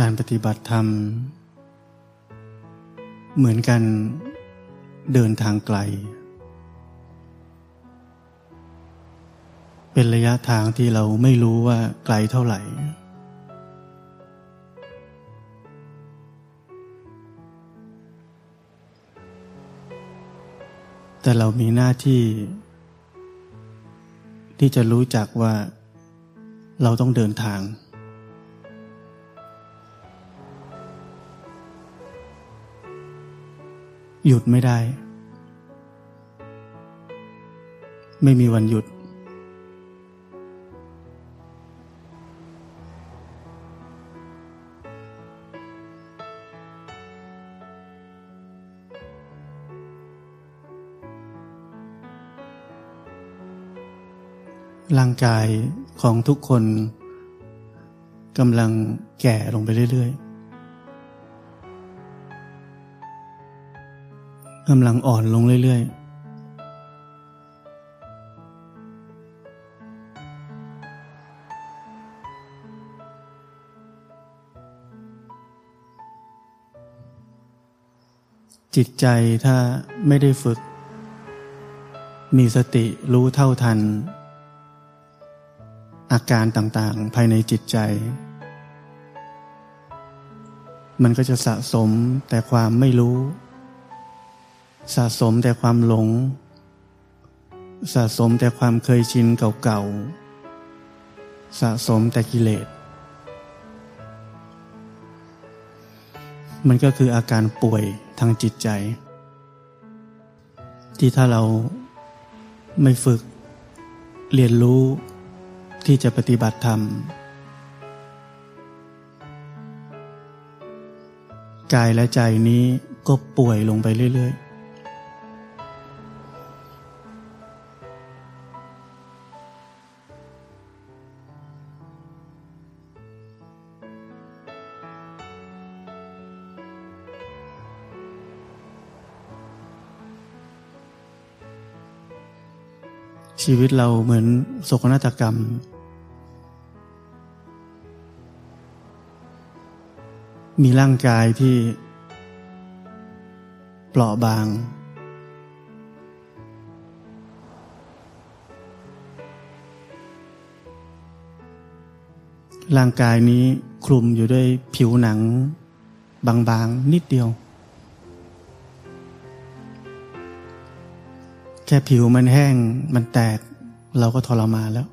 การปฏิบัติธรรม เหมือนกันเดินทางไกล เป็นระยะทางที่เราไม่รู้ว่าไกลเท่าไหร่ แต่เรามีหน้าที่ ที่จะรู้จักว่าเราต้องเดินทาง หยุดไม่ได้ ไม่มีวันหยุด ร่างกายของทุกคนกำลังแก่ลงไปเรื่อย ๆ กำลังอ่อนลงเรื่อยๆจิตใจถ้าไม่ได้ฝึก มีสติรู้เท่าทัน อาการต่างๆ ภายในจิตใจ มันก็จะสะสมแต่ความไม่รู้ สะสมแต่ความหลง สะสมแต่ความเคยชินเก่าๆ สะสมแต่กิเลส มันก็คืออาการป่วยทางจิตใจ ที่ถ้าเราไม่ฝึก เรียนรู้ที่จะปฏิบัติธรรม กายและใจนี้ก็ป่วยลงไปเรื่อย ๆ ชีวิตเราเหมือนโศกนาฏกรรม มีร่างกายที่ เปราะบาง ร่างกายนี้คลุมอยู่ด้วยผิวหนัง บางๆ นิดเดียว ค่ผิวมันแห้งมันแตก เราก็ทรมานแล้ว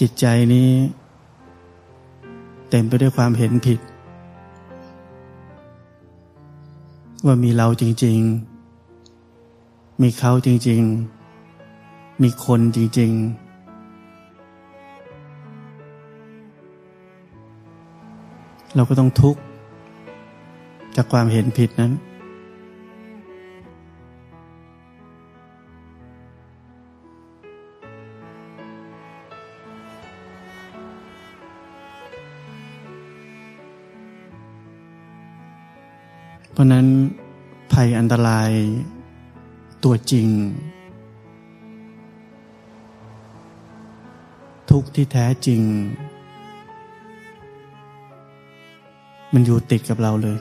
จิตใจนี้ เต็มไปด้วยความเห็นผิด ว่ามีเราจริง ๆ มีเขาจริง ๆ มีคนจริง ๆเราก็ต้องทุกข์ จากความเห็นผิดนั้น เพราะนั้นภัยอันตราย ตัวจริง ทุกที่แท้จริง มันอยู่ติดกับเราเลย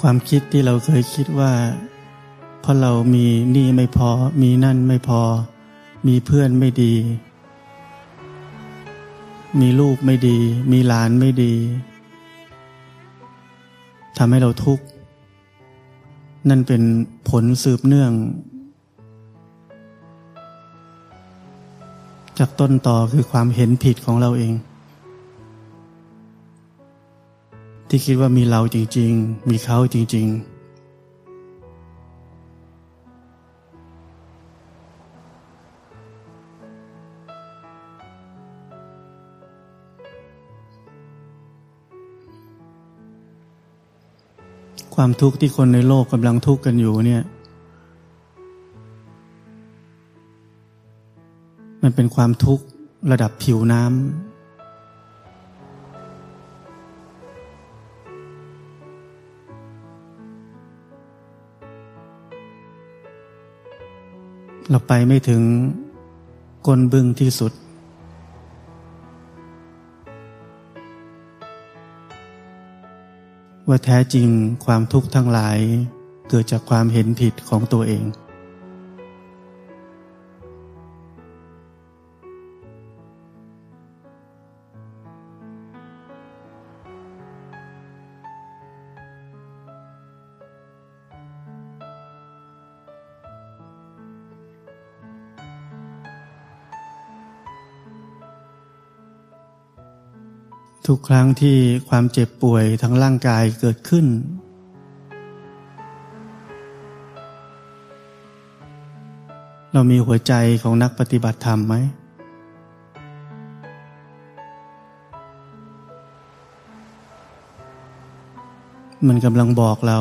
ความคิดที่เราเคยคิดว่า เพราะเรามีนี่ไม่พอมีนั่นไม่พอ มีเพื่อนไม่ดี มีลูกไม่ดี มีหลานไม่ดีทำให้เราทุกข์ นั่นเป็นผลสืบเนื่อง จากต้นต่อคือความเห็นผิดของเราเอง ที่คิดว่ามีเราจริง ๆ มีเขาจริง ๆ ความทุกข์ที่คนในโลกกำลังทุกข์กันอยู่เนี่ย มันเป็นความทุกข์ระดับผิวน้ำเราไปไม่ถึงก้นบึ้งที่สุด ว่าแท้จริงความทุกข์ทั้งหลาย เกิดจากความเห็นผิดของตัวเอง ทุกครั้งที่ความเจ็บป่วยทั้งร่างกายเกิดขึ้น เรามีหัวใจของนักปฏิบัติธรรมไหม มันกำลังบอกเรา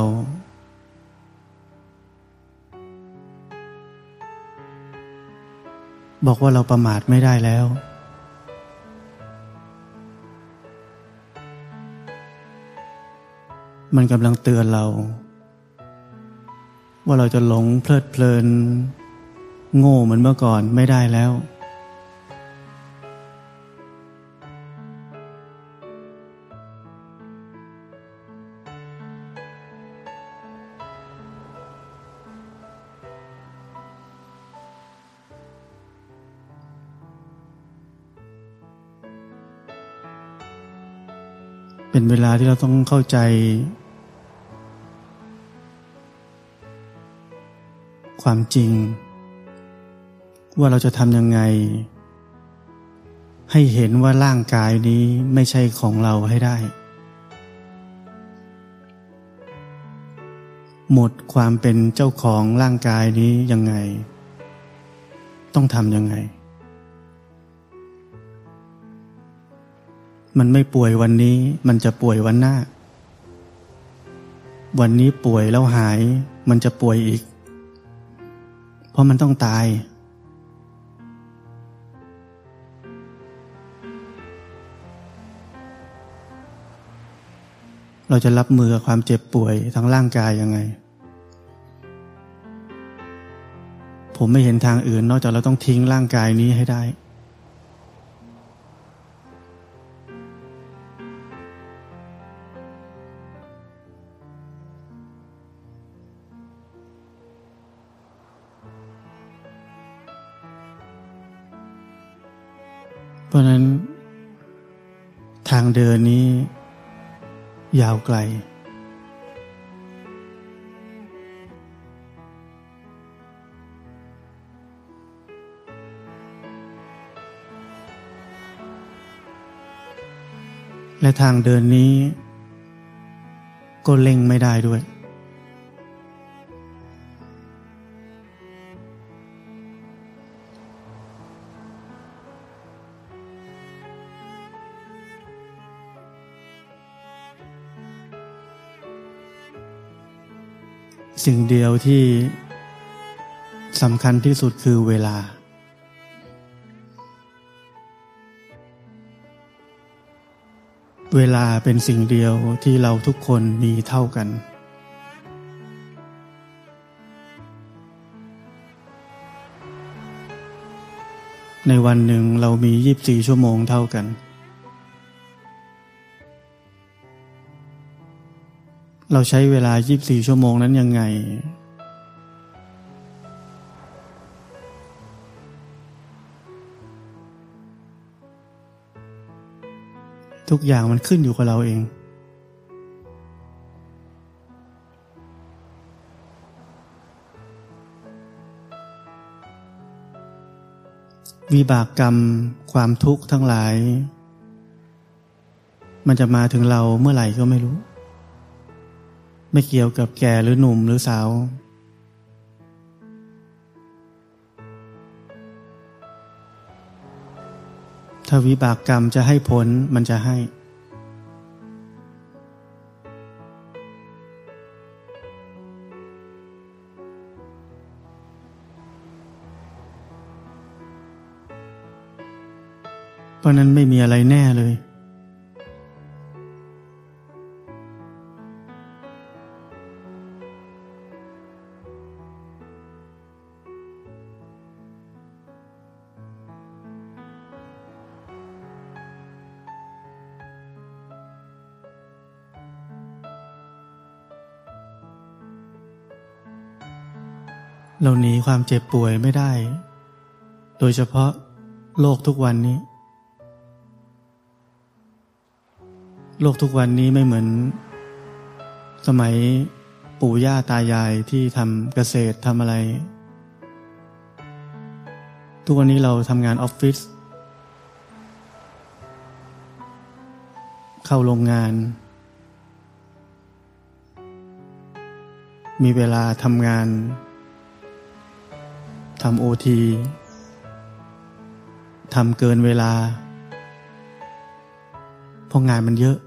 บอกว่าเราประมาทไม่ได้แล้ว มันกำลังเตือนเรา ว่าเราจะหลงเพลิดเพลิน โง่เหมือนเมื่อก่อนไม่ได้แล้ว เป็นเวลาที่เราต้องเข้าใจ ความจริง ว่าเราจะทำยังไง ให้เห็นว่าร่างกายนี้ไม่ใช่ของเราให้ได้ หมดความเป็นเจ้าของร่างกายนี้ยังไง ต้องทำยังไง มันไม่ป่วยวันนี้มันจะป่วยวันหน้าวันนี้ป่วยแล้วหายมันจะป่วยอีก ราะมันต้องตาย เราจะรับมือกับความเจ็บป่วยทางร่างกายยังไง ผมไม่เห็นทางอื่น นอกจากเราต้องทิ้งร่างกายนี้ให้ได้ เพราะนั้น ทางเดินนี้ ยาวไกล และทางเดินนี้ ก็เล่งไม่ได้ด้วย สิ่งเดียวที่สำคัญที่สุดคือเวลา เวลาเป็นสิ่งเดียวที่เราทุกคนมีเท่ากัน ในวันหนึ่งเรามียีบสี่ชั่วโมงเท่ากัน เราใช้เวลา 24 ชั่วโมงนั้นยังไง ทุกอย่างมันขึ้นอยู่กับเราเอง วิบากกรรมความทุกข์ทั้งหลาย มันจะมาถึงเราเมื่อไหร่ก็ไม่รู้ ไม่เกี่ยวกับแก่หรือหนุ่มหรือสาว ถ้าวิบากกรรมจะให้ผลมันจะให้ เพราะนั้นไม่มีอะไรแน่เลย เราหนีความเจ็บป่วยไม่ได้ โดยเฉพาะโลกทุกวันนี้ โลกทุกวันนี้ไม่เหมือน สมัยปู่ย่าตายายที่ทำเกษตรทำอะไร ทุกวันนี้เราทำงานออฟฟิศเข้าโรงงาน มีเวลาทำงาน ทำโอทีทำเกินเวลา เพราะงานมันเยอะ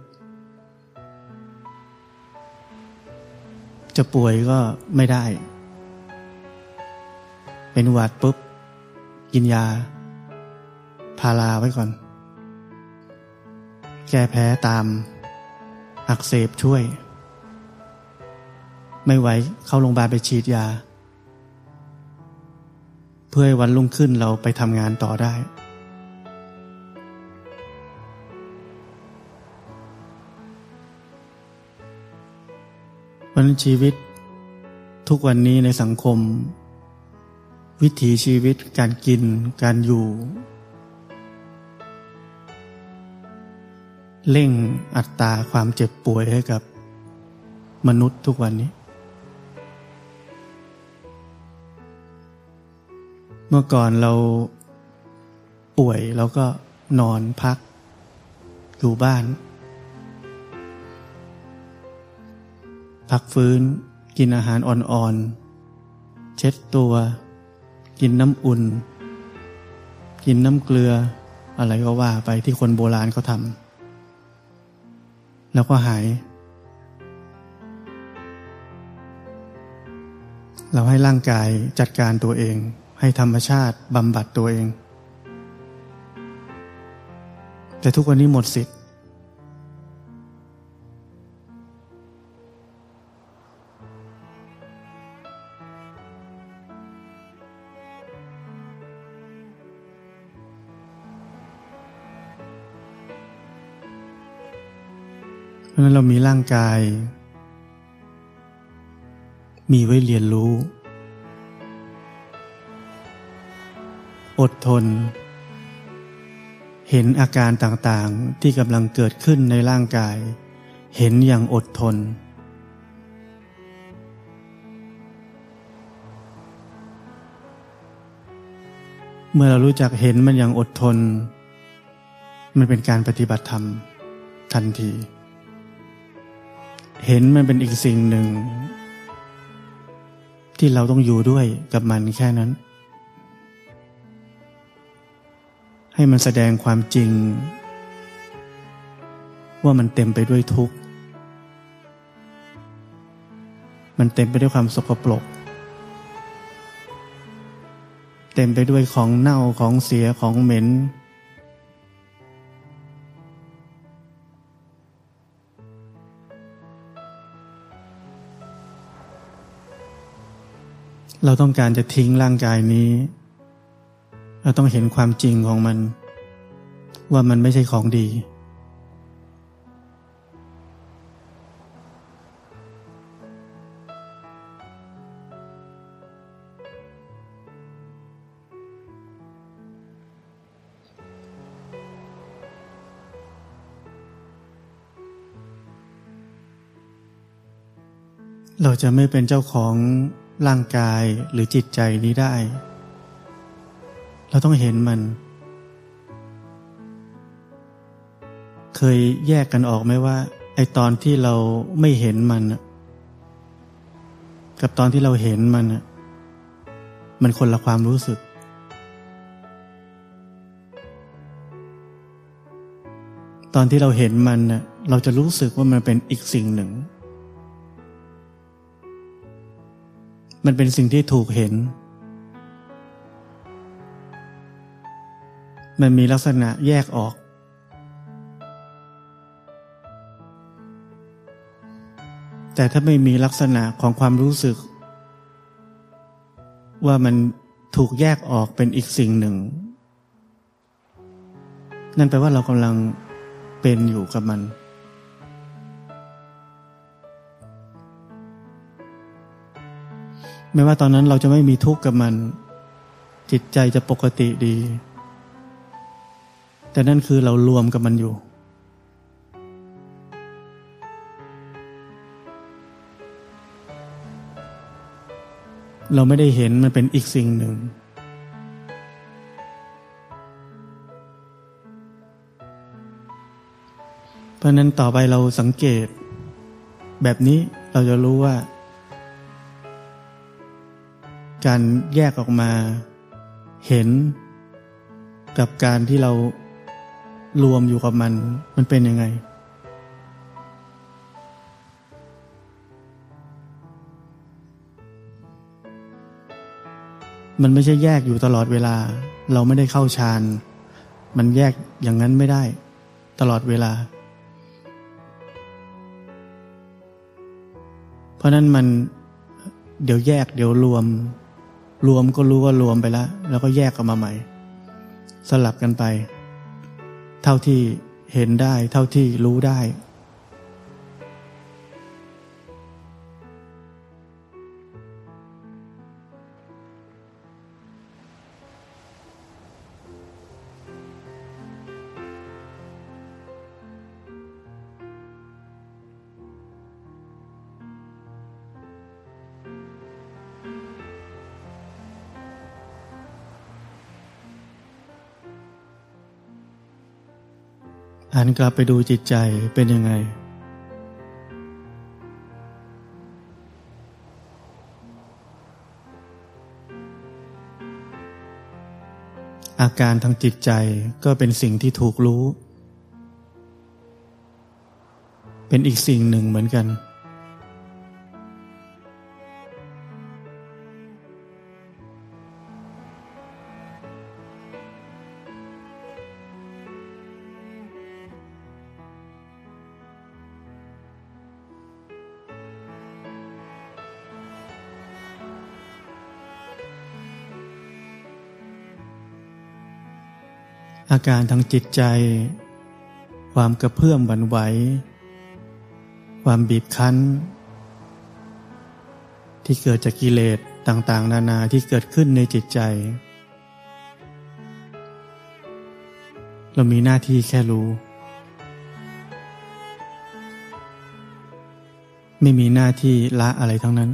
จะป่วยก็ไม่ได้ เป็นหวัดปุ๊บ กินยา พาราไว้ก่อน แก้แพ้ตาม อักเสบช่วย ไม่ไหวเข้าโรงพยาบาลไปฉีดยา เพื่อให้วันรุ่งขึ้นเราไปทำงานต่อได้ วันชีวิต ทุกวันนี้ในสังคม วิถีชีวิตการกินการอยู่ เร่งอัตราความเจ็บป่วยให้กับมนุษย์ทุกวันนี้ เมื่อก่อนเราป่วยเราก็นอนพัก อยู่บ้าน พักฟื้นกินอาหารอ่อนๆ เช็ดตัว กินน้ำอุ่น กินน้ำเกลือ อะไรก็ว่าไปที่คนโบราณเขาทำแล้วก็หาย เราให้ร่างกายจัดการตัวเอง ให้ธรรมชาติบำบัดตัวเอง แต่ทุกวันนี้หมดสิทธิ์ เพราะนั้นเรามีร่างกาย มีไว้เรียนรู้ อดทน เห็นอาการต่างๆที่กำลังเกิดขึ้นในร่างกาย เห็นอย่างอดทน เมื่อเรารู้จักเห็นมันอย่างอดทน มันเป็นการปฏิบัติธรรมทันที เห็นมันเป็นอีกสิ่งหนึ่ง ที่เราต้องอยู่ด้วยกับมันแค่นั้น ให้มันแสดงความจริง ว่ามันเต็มไปด้วยทุกข์ มันเต็มไปด้วยความสกปรก เต็มไปด้วยของเน่าของเสียของเหม็น เราต้องการจะทิ้งร่างกายนี้ เราต้องเห็นความจริงของมัน ว่ามันไม่ใช่ของดี เราจะไม่เป็นเจ้าของร่างกายหรือจิตใจนี้ได้ เราต้องเห็นมัน เคยแยกกันออกไหมว่า ไอตอนที่เราไม่เห็นมันกับตอนที่เราเห็นมันมันคนละความรู้สึก ตอนที่เราเห็นมันเราจะรู้สึกว่ามันเป็นอีกสิ่งหนึ่ง มันเป็นสิ่งที่ถูกเห็น มันมีลักษณะแยกออก แต่ถ้าไม่มีลักษณะของความรู้สึก ว่ามันถูกแยกออกเป็นอีกสิ่งหนึ่ง นั่นแปลว่าเรากำลังเป็นอยู่กับมัน ไม่ว่าตอนนั้นเราจะไม่มีทุกข์กับมัน จิตใจจะปกติดี แต่นั่นคือเรารวมกับมันอยู่ เราไม่ได้เห็นมันเป็นอีกสิ่งหนึ่ง เพราะนั้นต่อไปเราสังเกต แบบนี้เราจะรู้ว่า การแยกออกมาเห็นกับการที่เรา รวมอยู่กับมันมันเป็นยังไง มันไม่ใช่แยกอยู่ตลอดเวลา เราไม่ได้เข้าฌานมันแยกอย่างนั้นไม่ได้ ตลอดเวลา เพราะนั้นมันเดี๋ยวแยกเดี๋ยวรวม รวมก็รู้ว่ารวมไปแล้ว แล้วก็แยกออกมาใหม่ สลับกันไป เท่าที่เห็นได้ เท่าที่รู้ได้ หันกลับไปดูจิตใจเป็นยังไง อาการทางจิตใจก็เป็นสิ่งที่ถูกรู้ เป็นอีกสิ่งหนึ่งเหมือนกัน อาการทางจิตใจ ความกระเพื่อมหวั่นไหว ความบีบคั้น ที่เกิดจากกิเลสต่างๆ นานาที่เกิดขึ้นในจิตใจ เรามีหน้าที่แค่รู้ ไม่มีหน้าที่ละอะไรทั้งนั้น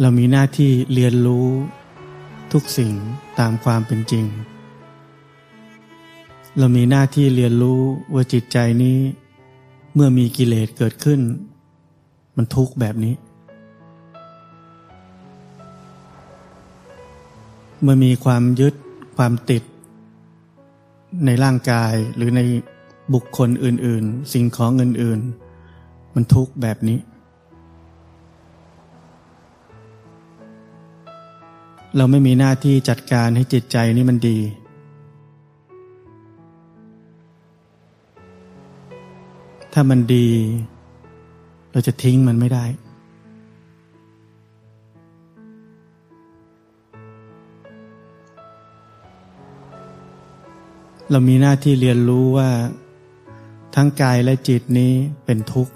เรามีหน้าที่เรียนรู้ทุกสิ่งตามความเป็นจริง เรามีหน้าที่เรียนรู้ว่าจิตใจนี้ เมื่อมีกิเลสเกิดขึ้น มันทุกข์แบบนี้ เมื่อมีความยึดความติด ในร่างกายหรือในบุคคลอื่น ๆ สิ่งของอื่น ๆ มันทุกข์แบบนี้ เราไม่มีหน้าที่จัดการให้จิตใจนี่มันดี ถ้ามันดี เราจะทิ้งมันไม่ได้ เรามีหน้าที่เรียนรู้ว่า ทั้งกายและจิตนี้เป็นทุกข์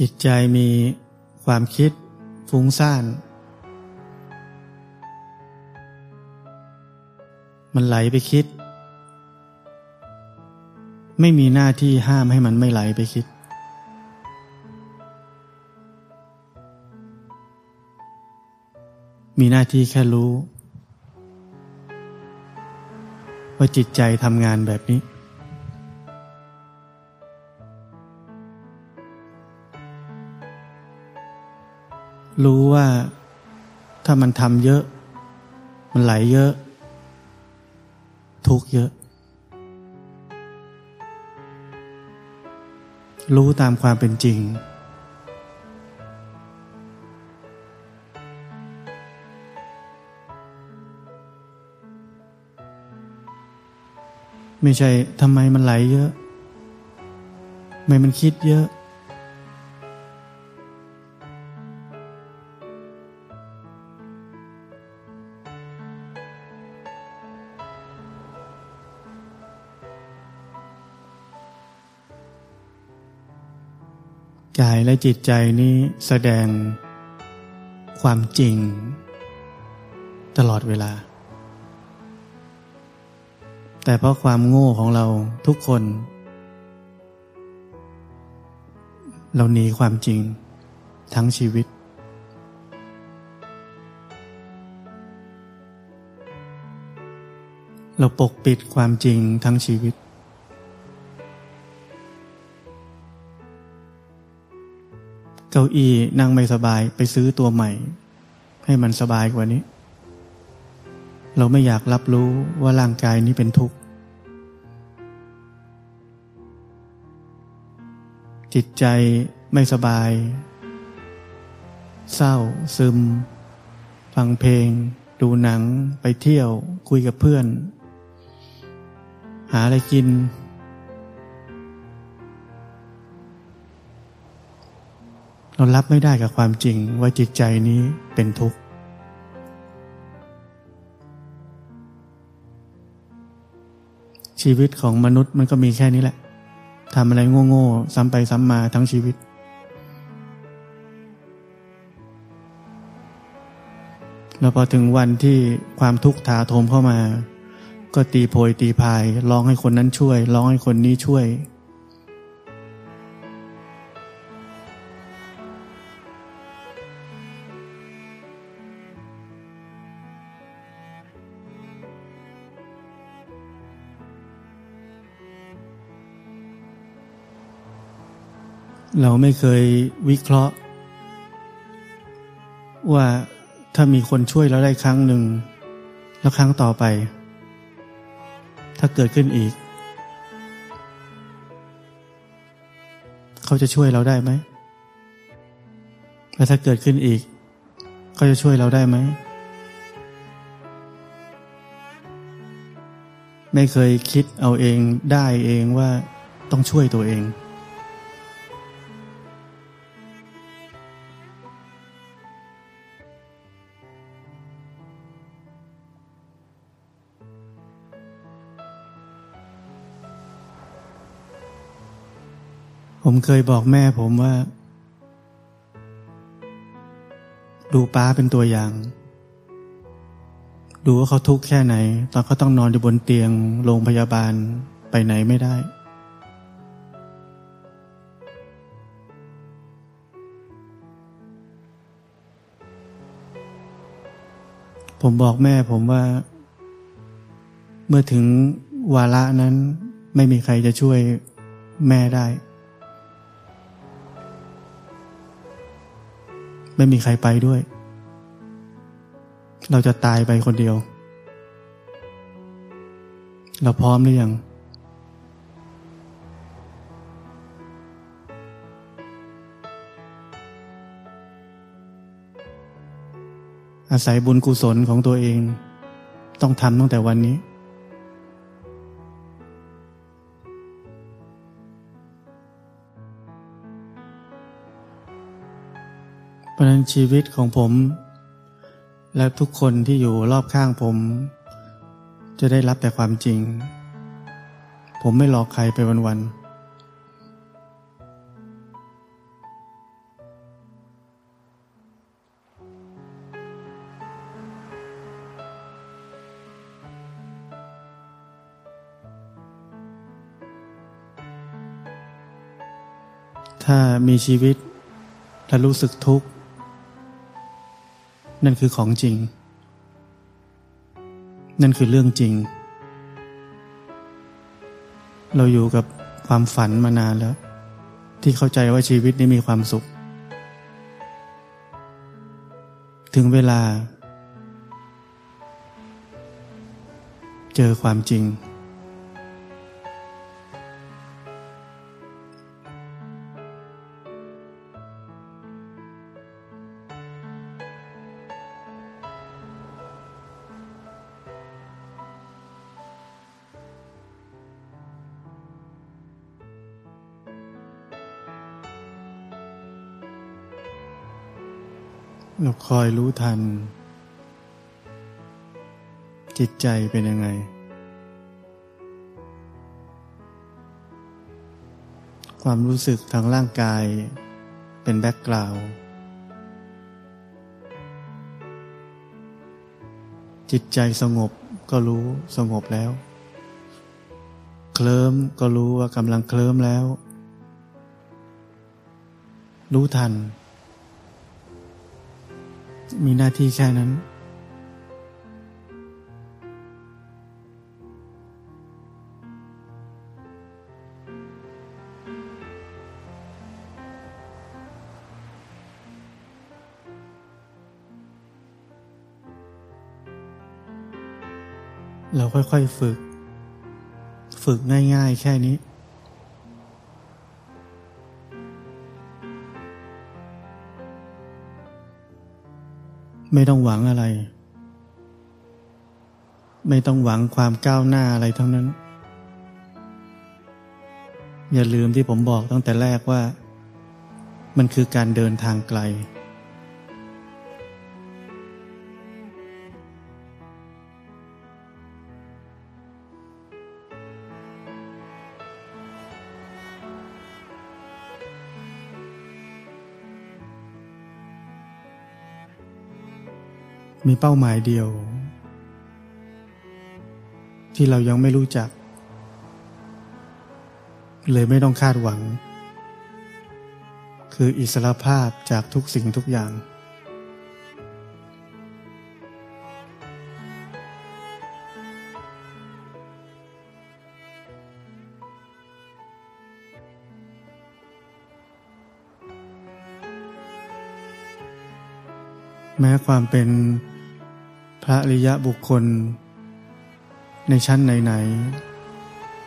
จิตใจมีความคิดฟุ้งซ่าน มันไหลไปคิด ไม่มีหน้าที่ห้ามให้มันไม่ไหลไปคิด มีหน้าที่แค่รู้ ว่าจิตใจทำงานแบบนี้ รู้ว่าถ้ามันทำเยอะ มันไหลเยอะ ทุกเยอะ รู้ตามความเป็นจริง ไม่ใช่ทำไมมันไหลเยอะทำไมมันคิดเยอะายและจิตใจนี้แสดงความจริง ตลอดเวลา แต่เพราะความโง่ของเราทุกคน เราหนีความจริงทั้งชีวิต เราปกปิดความจริงทั้งชีวิต เก้าอี้นั่งไม่สบายไปซื้อตัวใหม่ ให้มันสบายกว่านี้ เราไม่อยากรับรู้ว่าร่างกายนี้เป็นทุกข์ จิตใจไม่สบาย เศร้าซึม ฟังเพลง ดูหนังไปเที่ยวคุยกับเพื่อน หาอะไรกิน เรารับไม่ได้กับความจริงว่าจิตใจนี้เป็นทุกข์ ชีวิตของมนุษย์มันก็มีแค่นี้แหละทำอะไรโง่ๆซ้ำไปซ้ำมาทั้งชีวิต แล้วพอถึงวันที่ความทุกข์ถาโถมเข้ามา ก็ตีโพยตีพาย ร้องให้คนนั้นช่วย ร้องให้คนนี้ช่วย เราไม่เคยวิเคราะห์ ว่าถ้ามีคนช่วยเราได้ครั้งหนึ่ง แล้วครั้งต่อไป ถ้าเกิดขึ้นอีก เขาจะช่วยเราได้ไหมแล้วถ้าเกิดขึ้นอีก เขาจะช่วยเราได้ไหมไม่เคยคิดเอาเองได้เองว่าต้องช่วยตัวเอง ผมเคยบอกแม่ผมว่า ดูป้าเป็นตัวอย่าง ดูว่าเขาทุกข์แค่ไหน ตอนเขาต้องนอนอยู่บนเตียงโรงพยาบาลไปไหนไม่ได้ ผมบอกแม่ผมว่า เมื่อถึงวาระนั้นไม่มีใครจะช่วยแม่ได้ ไม่มีใครไปด้วย เราจะตายไปคนเดียว เราพร้อมหรือยังอาศัยบุญกุศลของตัวเอง ต้องทำตั้งแต่วันนี้ ชีวิตของผม และทุกคนที่อยู่รอบข้างผม จะได้รับแต่ความจริง ผมไม่หลอกใครไปวันๆถ้ามีชีวิตและรู้สึกทุกข์ นั่นคือของจริง นั่นคือเรื่องจริง เราอยู่กับความฝันมานานแล้ว ที่เข้าใจว่าชีวิตนี้มีความสุข ถึงเวลา เจอความจริง เราคอยรู้ทัน จิตใจเป็นยังไง ความรู้สึกทางร่างกาย เป็นแบ็กกราวด์จิตใจสงบก็รู้สงบแล้ว เคลิ้มก็รู้ว่ากำลังเคลิ้มแล้ว รู้ทัน มีหน้าที่แค่นั้น เราค่อยๆฝึก ฝึกง่ายๆ แค่นี้ ไม่ต้องหวังอะไร ไม่ต้องหวังความก้าวหน้าอะไรทั้งนั้น อย่าลืมที่ผมบอกตั้งแต่แรกว่า มันคือการเดินทางไกล มีเป้าหมายเดียว ที่เรายังไม่รู้จัก เลยไม่ต้องคาดหวัง คืออิสรภาพจากทุกสิ่งทุกอย่าง แม้ความเป็น พระอริยะบุคคล ในชั้นไหน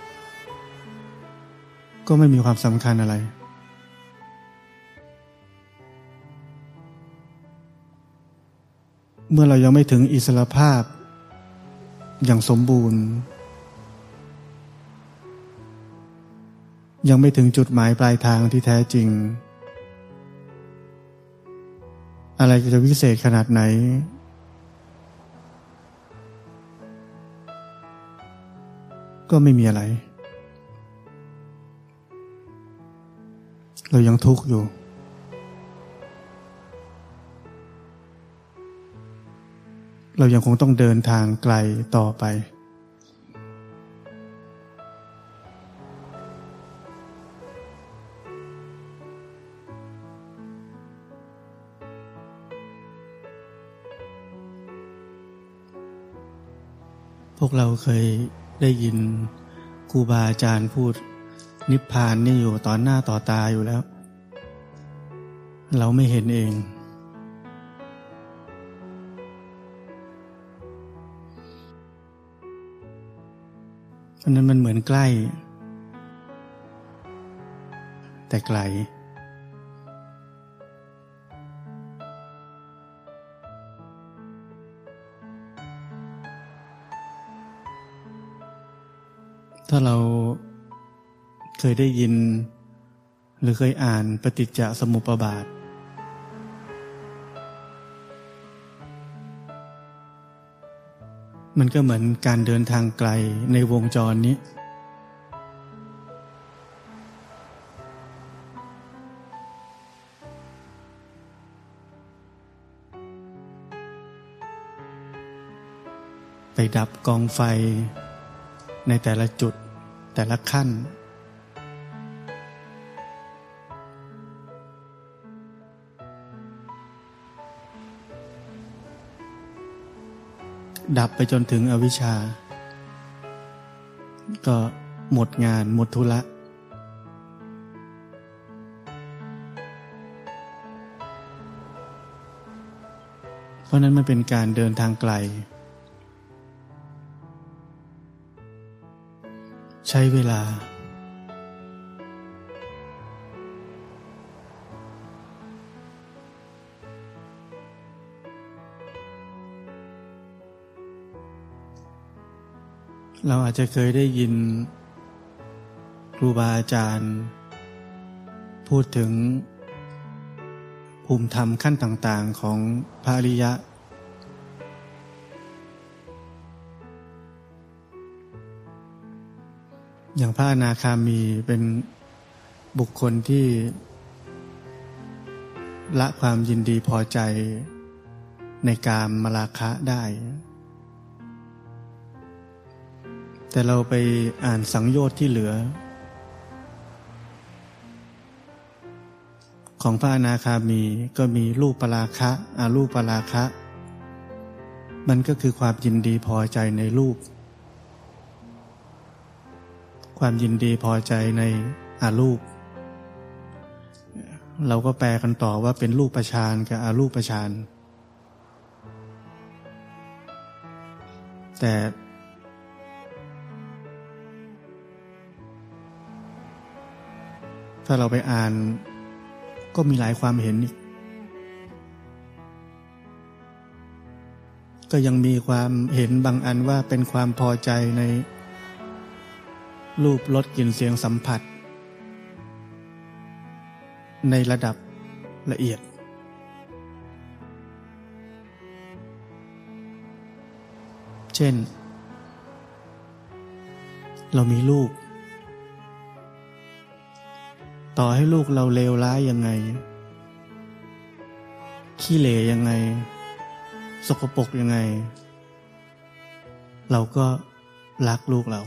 ๆ ก็ไม่มีความสำคัญอะไร เมื่อเรายังไม่ถึงอิสรภาพ อย่างสมบูรณ์ ยังไม่ถึงจุดหมายปลายทางที่แท้จริง อะไรจะวิเศษขนาดไหน ก็ไม่มีอะไร เรายังทุกข์อยู่ เรายังคงต้องเดินทางไกลต่อไป พวกเราเคย ได้ยินครูบาอาจารย์พูด นิพพานนี่อยู่ต่อหน้าต่อตาอยู่แล้ว เราไม่เห็นเอง เพราะนั้นมันเหมือนใกล้ แต่ไกลาเราเคยได้ยิน หรือเคยอ่านปฏิจจสมุปบาท มันก็เหมือนการเดินทางไกลในวงจรนี้ ไปดับกองไฟในแต่ละจุด แต่ละขั้น ดับไปจนถึงอวิชชา ก็หมดงานหมดธุระเพราะนั้นมันเป็นการเดินทางไกล ใช้เวลา เราอาจจะเคยได้ยิน ครูบาอาจารย์ พูดถึงภูมิธรรมขั้นต่าง ๆ ของพระอริยะ อย่างพระอนาคามีเป็นบุคคลที่ละความยินดีพอใจในการมราคะได้ แต่เราไปอ่านสังโยชน์ที่เหลือ ของพระอนาคามีก็มีรูปปราคะอารูปปราคะ มันก็คือความยินดีพอใจในรูป ความยินดีพอใจในอารูป เราก็แปลกันต่อว่าเป็นรูปประชานกับอารูปประชานแต่ถ้าเราไปอ่านก็มีหลายความเห็น ก็ยังมีความเห็นบางอันว่าเป็นความพอใจใน รูปรสกลิ่นเสียงสัมผัส ในระดับละเอียด เช่น เรามีลูก ต่อให้ลูกเราเลวร้ายยังไง ขี้เหร่ยังไง สกปรกยังไง เราก็รักลูกเรา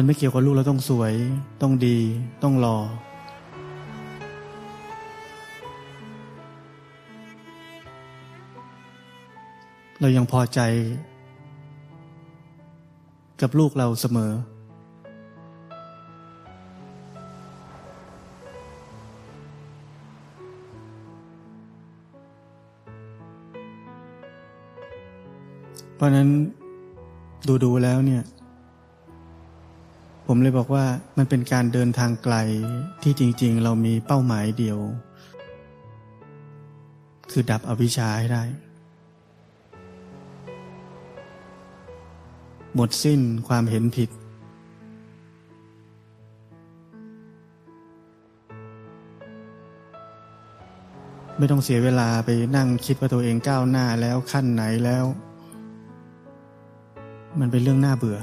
มันไม่เกี่ยวกับลูกเราต้องสวย ต้องดี ต้องหล่อเรายังพอใจ กับลูกเราเสมอ เพราะนั้นดูดูแล้วเนี่ย ผมเลยบอกว่ามันเป็นการเดินทางไกลที่จริง ๆ เรามีเป้าหมายเดียว คือดับอวิชชาให้ได้ หมดสิ้นความเห็นผิด ไม่ต้องเสียเวลาไปนั่งคิดว่าตัวเองก้าวหน้าแล้วขั้นไหนแล้ว มันเป็นเรื่องน่าเบื่อ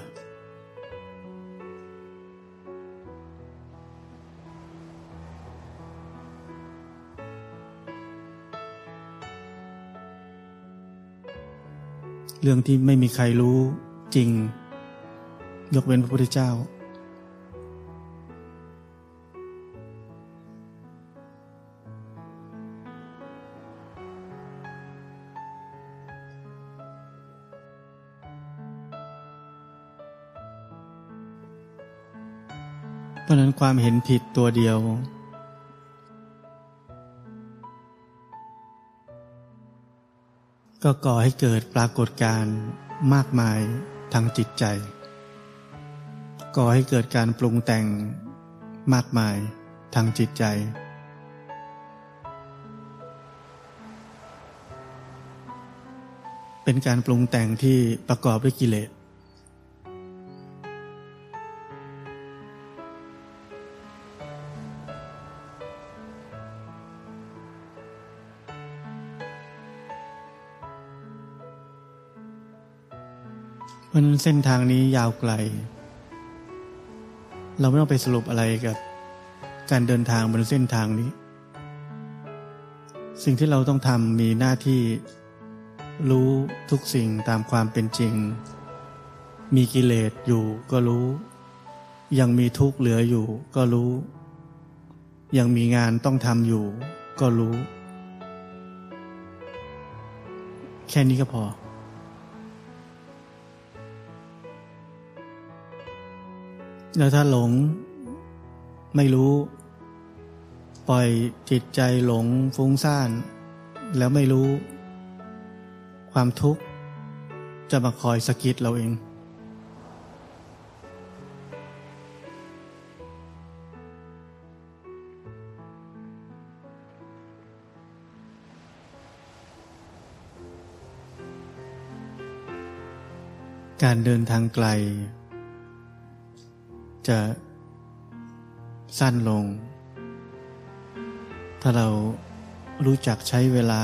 เรื่องที่ไม่มีใครรู้จริง ยกเว้นพระพุทธเจ้า เพราะนั้นความเห็นผิดตัวเดียว ก็ก่อให้เกิดปรากฏการณ์มากมายทางจิตใจ ก่อให้เกิดการปรุงแต่งมากมายทางจิตใจ เป็นการปรุงแต่งที่ประกอบด้วยกิเลส ราะนั้นเส้นทางนี้ยาวไกล เราไม่ต้องไปสรุปอะไรกับการเดินทางบนเส้นทางนี้ สิ่งที่เราต้องทำมีหน้าที่รู้ทุกสิ่งตามความเป็นจริง มีกิเลสอยู่ก็รู้ ยังมีทุกข์เหลืออยู่ก็รู้ ยังมีงานต้องทำอยู่ก็รู้ แค่นี้ก็พอ แล้วถ้าหลงไม่รู้ ปล่อยจิตใจหลงฟุ้งซ่าน แล้วไม่รู้ ความทุกข์ จะมาคอยสะกิดเราเองการเดินทางไกล จะสั้นลง ถ้าเรารู้จักใช้เวลา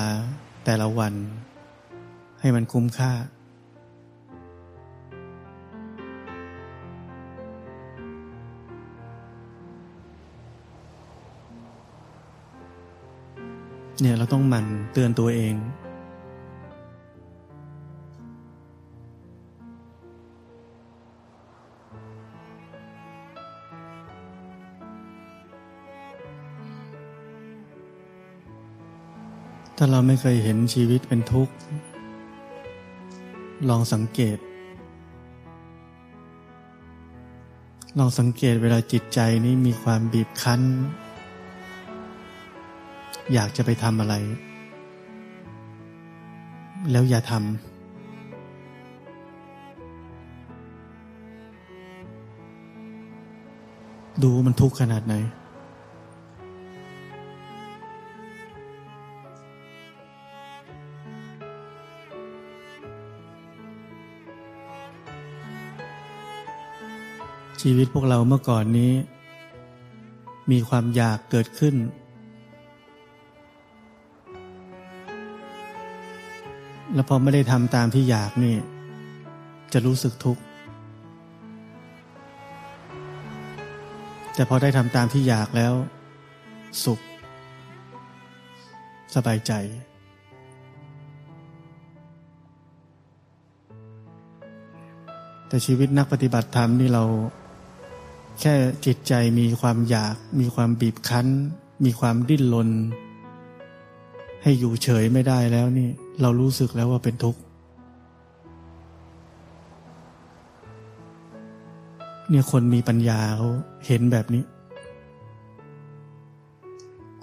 แต่ละวัน ให้มันคุ้มค่า เนี่ยเราต้องหมั่นเตือนตัวเอง ถ้าเราไม่เคยเห็นชีวิตเป็นทุกข์ ลองสังเกต ลองสังเกตเวลาจิตใจนี้มีความบีบคั้น อยากจะไปทำอะไร แล้วอย่าทำดูมันทุกข์ขนาดไหน ชีวิตพวกเราเมื่อก่อนนี้ มีความอยากเกิดขึ้น แล้วพอไม่ได้ทำตามที่อยากนี่ จะรู้สึกทุกข์แต่พอได้ทำตามที่อยากแล้ว สุข สบายใจ แต่ชีวิตนักปฏิบัติธรรมนี่เรา แค่จิตใจมีความอยาก มีความบีบคั้น มีความดิ้นรนให้อยู่เฉยไม่ได้แล้วนี่ เรารู้สึกแล้วว่าเป็นทุกข์เนี่ยคนมีปัญญาเขาเห็นแบบนี้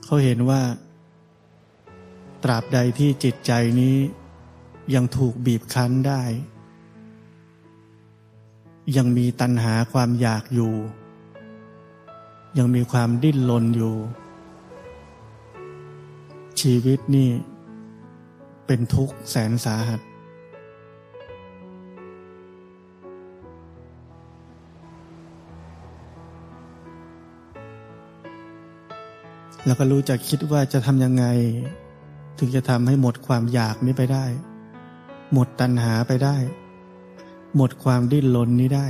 เขาเห็นว่า ตราบใดที่จิตใจนี้ ยังถูกบีบคั้นได้ ยังมีตัณหาความอยากอยู่ ยังมีความดิ้นรนอยู่ ชีวิตนี่ เป็นทุกข์แสนสาหัส แล้วก็รู้จักคิดว่าจะทำยังไง ถึงจะทำให้หมดความอยากนี้ไปได้ หมดตัณหาไปได้ หมดความดิ้นรนนี้ได้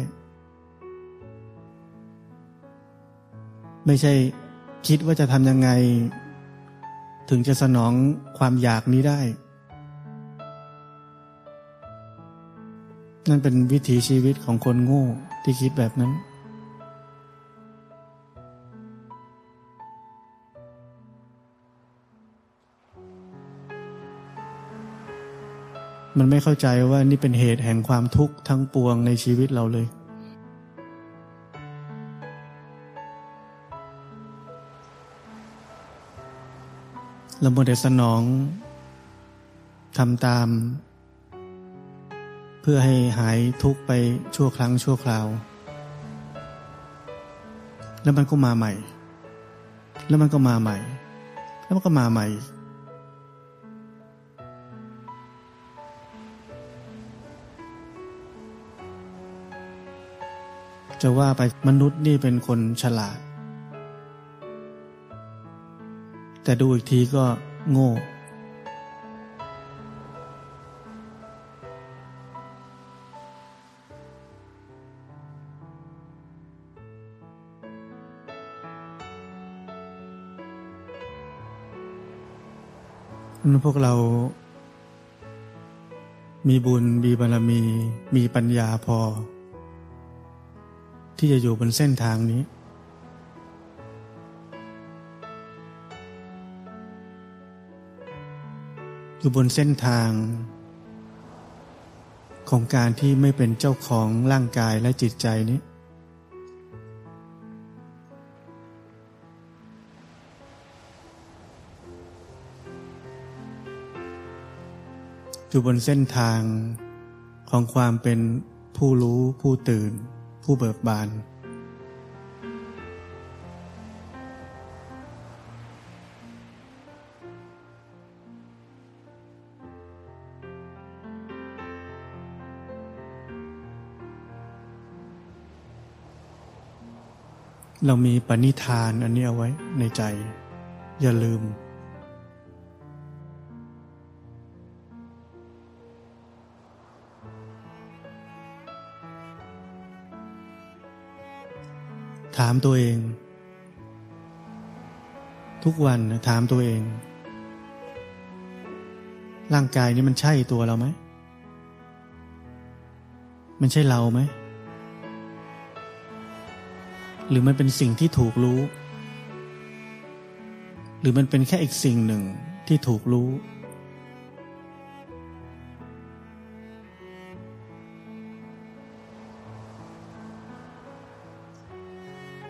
ไม่ใช่คิดว่าจะทำยังไง ถึงจะสนองความอยากนี้ได้ นั่นเป็นวิถีชีวิตของคนโง่ที่คิดแบบนั้น มันไม่เข้าใจว่านี่เป็นเหตุแห่งความทุกข์ทั้งปวงในชีวิตเราเลย เราโมเดสนองทำตาม เพื่อให้หายทุกไปชั่วครั้งชั่วคราว แล้วมันก็มาใหม่ แล้วมันก็มาใหม่ แล้วมันก็มาใหม่ จะว่าไปมนุษย์นี่เป็นคนฉลาด แต่ดูอีกทีก็โง่ พวกเรา มีบุญ มีบารมี มีปัญญาพอ ที่จะอยู่บนเส้นทางนี้ อยู่บนเส้นทาง ของการที่ไม่เป็นเจ้าของร่างกายและจิตใจนี้ อยู่บนเส้นทางของความเป็นผู้รู้ผู้ตื่น ผู้เบิกบาน เรามีปณิธานอันนี้เอาไว้ในใจ อย่าลืม ถามตัวเอง ทุกวันถามตัวเอง ร่างกายนี้มันใช่ตัวเราไหม มันใช่เราไหม หรือมันเป็นสิ่งที่ถูกรู้ หรือมันเป็นแค่อีกสิ่งหนึ่งที่ถูกรู้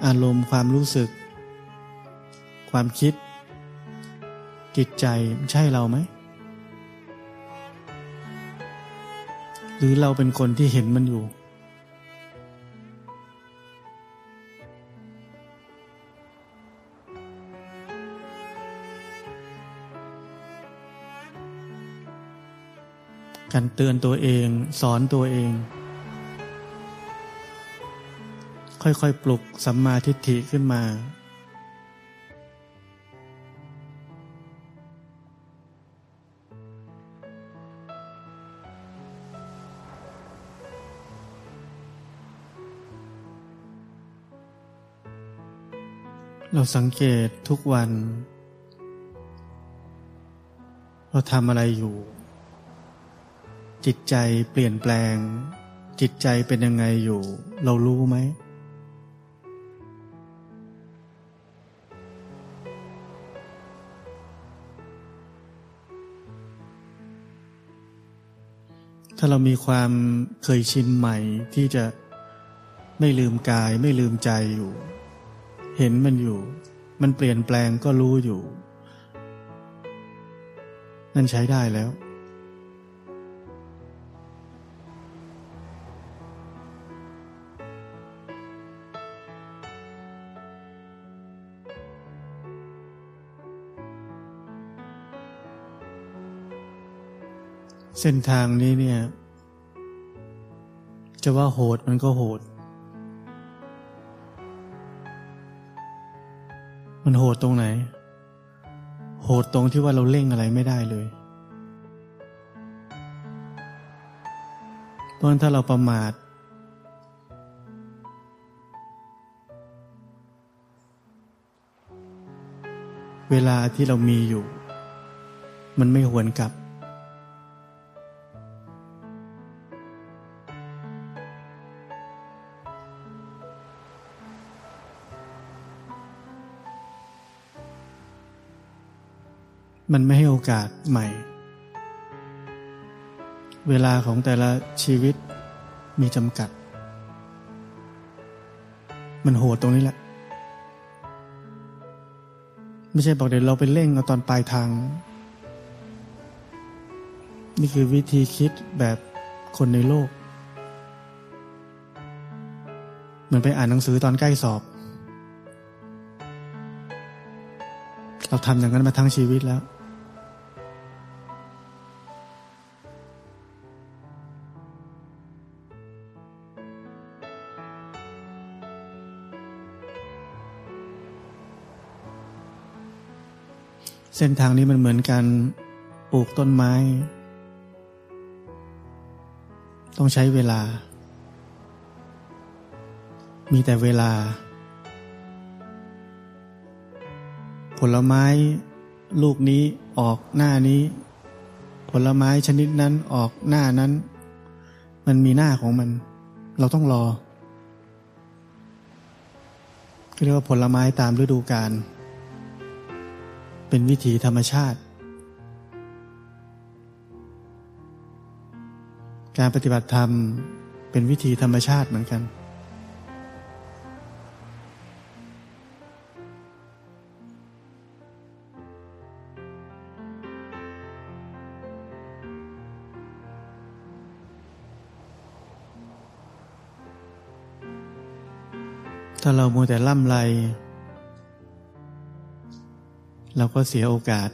อารมณ์ความรู้สึก ความคิด จิตใจใช่เราไหม หรือเราเป็นคนที่เห็นมันอยู่ การเตือนตัวเอง สอนตัวเอง ค่อยๆ ปลุกสัมมาทิฏฐิขึ้นมา เราสังเกตทุกวัน เราทำอะไรอยู่ จิตใจเปลี่ยนแปลง จิตใจเป็นยังไงอยู่ เรารู้ไหม ถ้าเรามีความเคยชินใหม่ที่จะไม่ลืมกายไม่ลืมใจอยู่ เห็นมันอยู่ มันเปลี่ยนแปลงก็รู้อยู่ นั่นใช้ได้แล้ว เส้นทางนี้เนี่ย จะว่าโหดมันก็โหด มันโหดตรงไหน โหดตรงที่ว่าเราเล่งอะไรไม่ได้เลยเพราะถ้าเราประมาท เวลาที่เรามีอยู่ มันไม่หวนกลับ มันไม่ให้โอกาสใหม่ เวลาของแต่ละชีวิตมีจำกัด มันโหดตรงนี้แหละ ไม่ใช่บอกเดี๋ยวเราไปเร่งเอาตอนปลายทาง นี่คือวิธีคิดแบบคนในโลก เหมือนไปอ่านหนังสือตอนใกล้สอบ เราทำอย่างนั้นมาทั้งชีวิตแล้ว เส้นทางนี้มันเหมือนการปลูกต้นไม้ ต้องใช้เวลา มีแต่เวลา ผลไม้ลูกนี้ออกหน้านี้ ผลไม้ชนิดนั้นออกหน้านั้น มันมีหน้าของมัน เราต้องรอเรียกว่าผลไม้ตามฤดูกาล เป็นวิถีธรรมชาติ การปฏิบัติธรรมเป็นวิธีธรรมชาติเหมือนกัน ถ้าเรามัวแต่ล่ำไร เราก็เสียโอกาส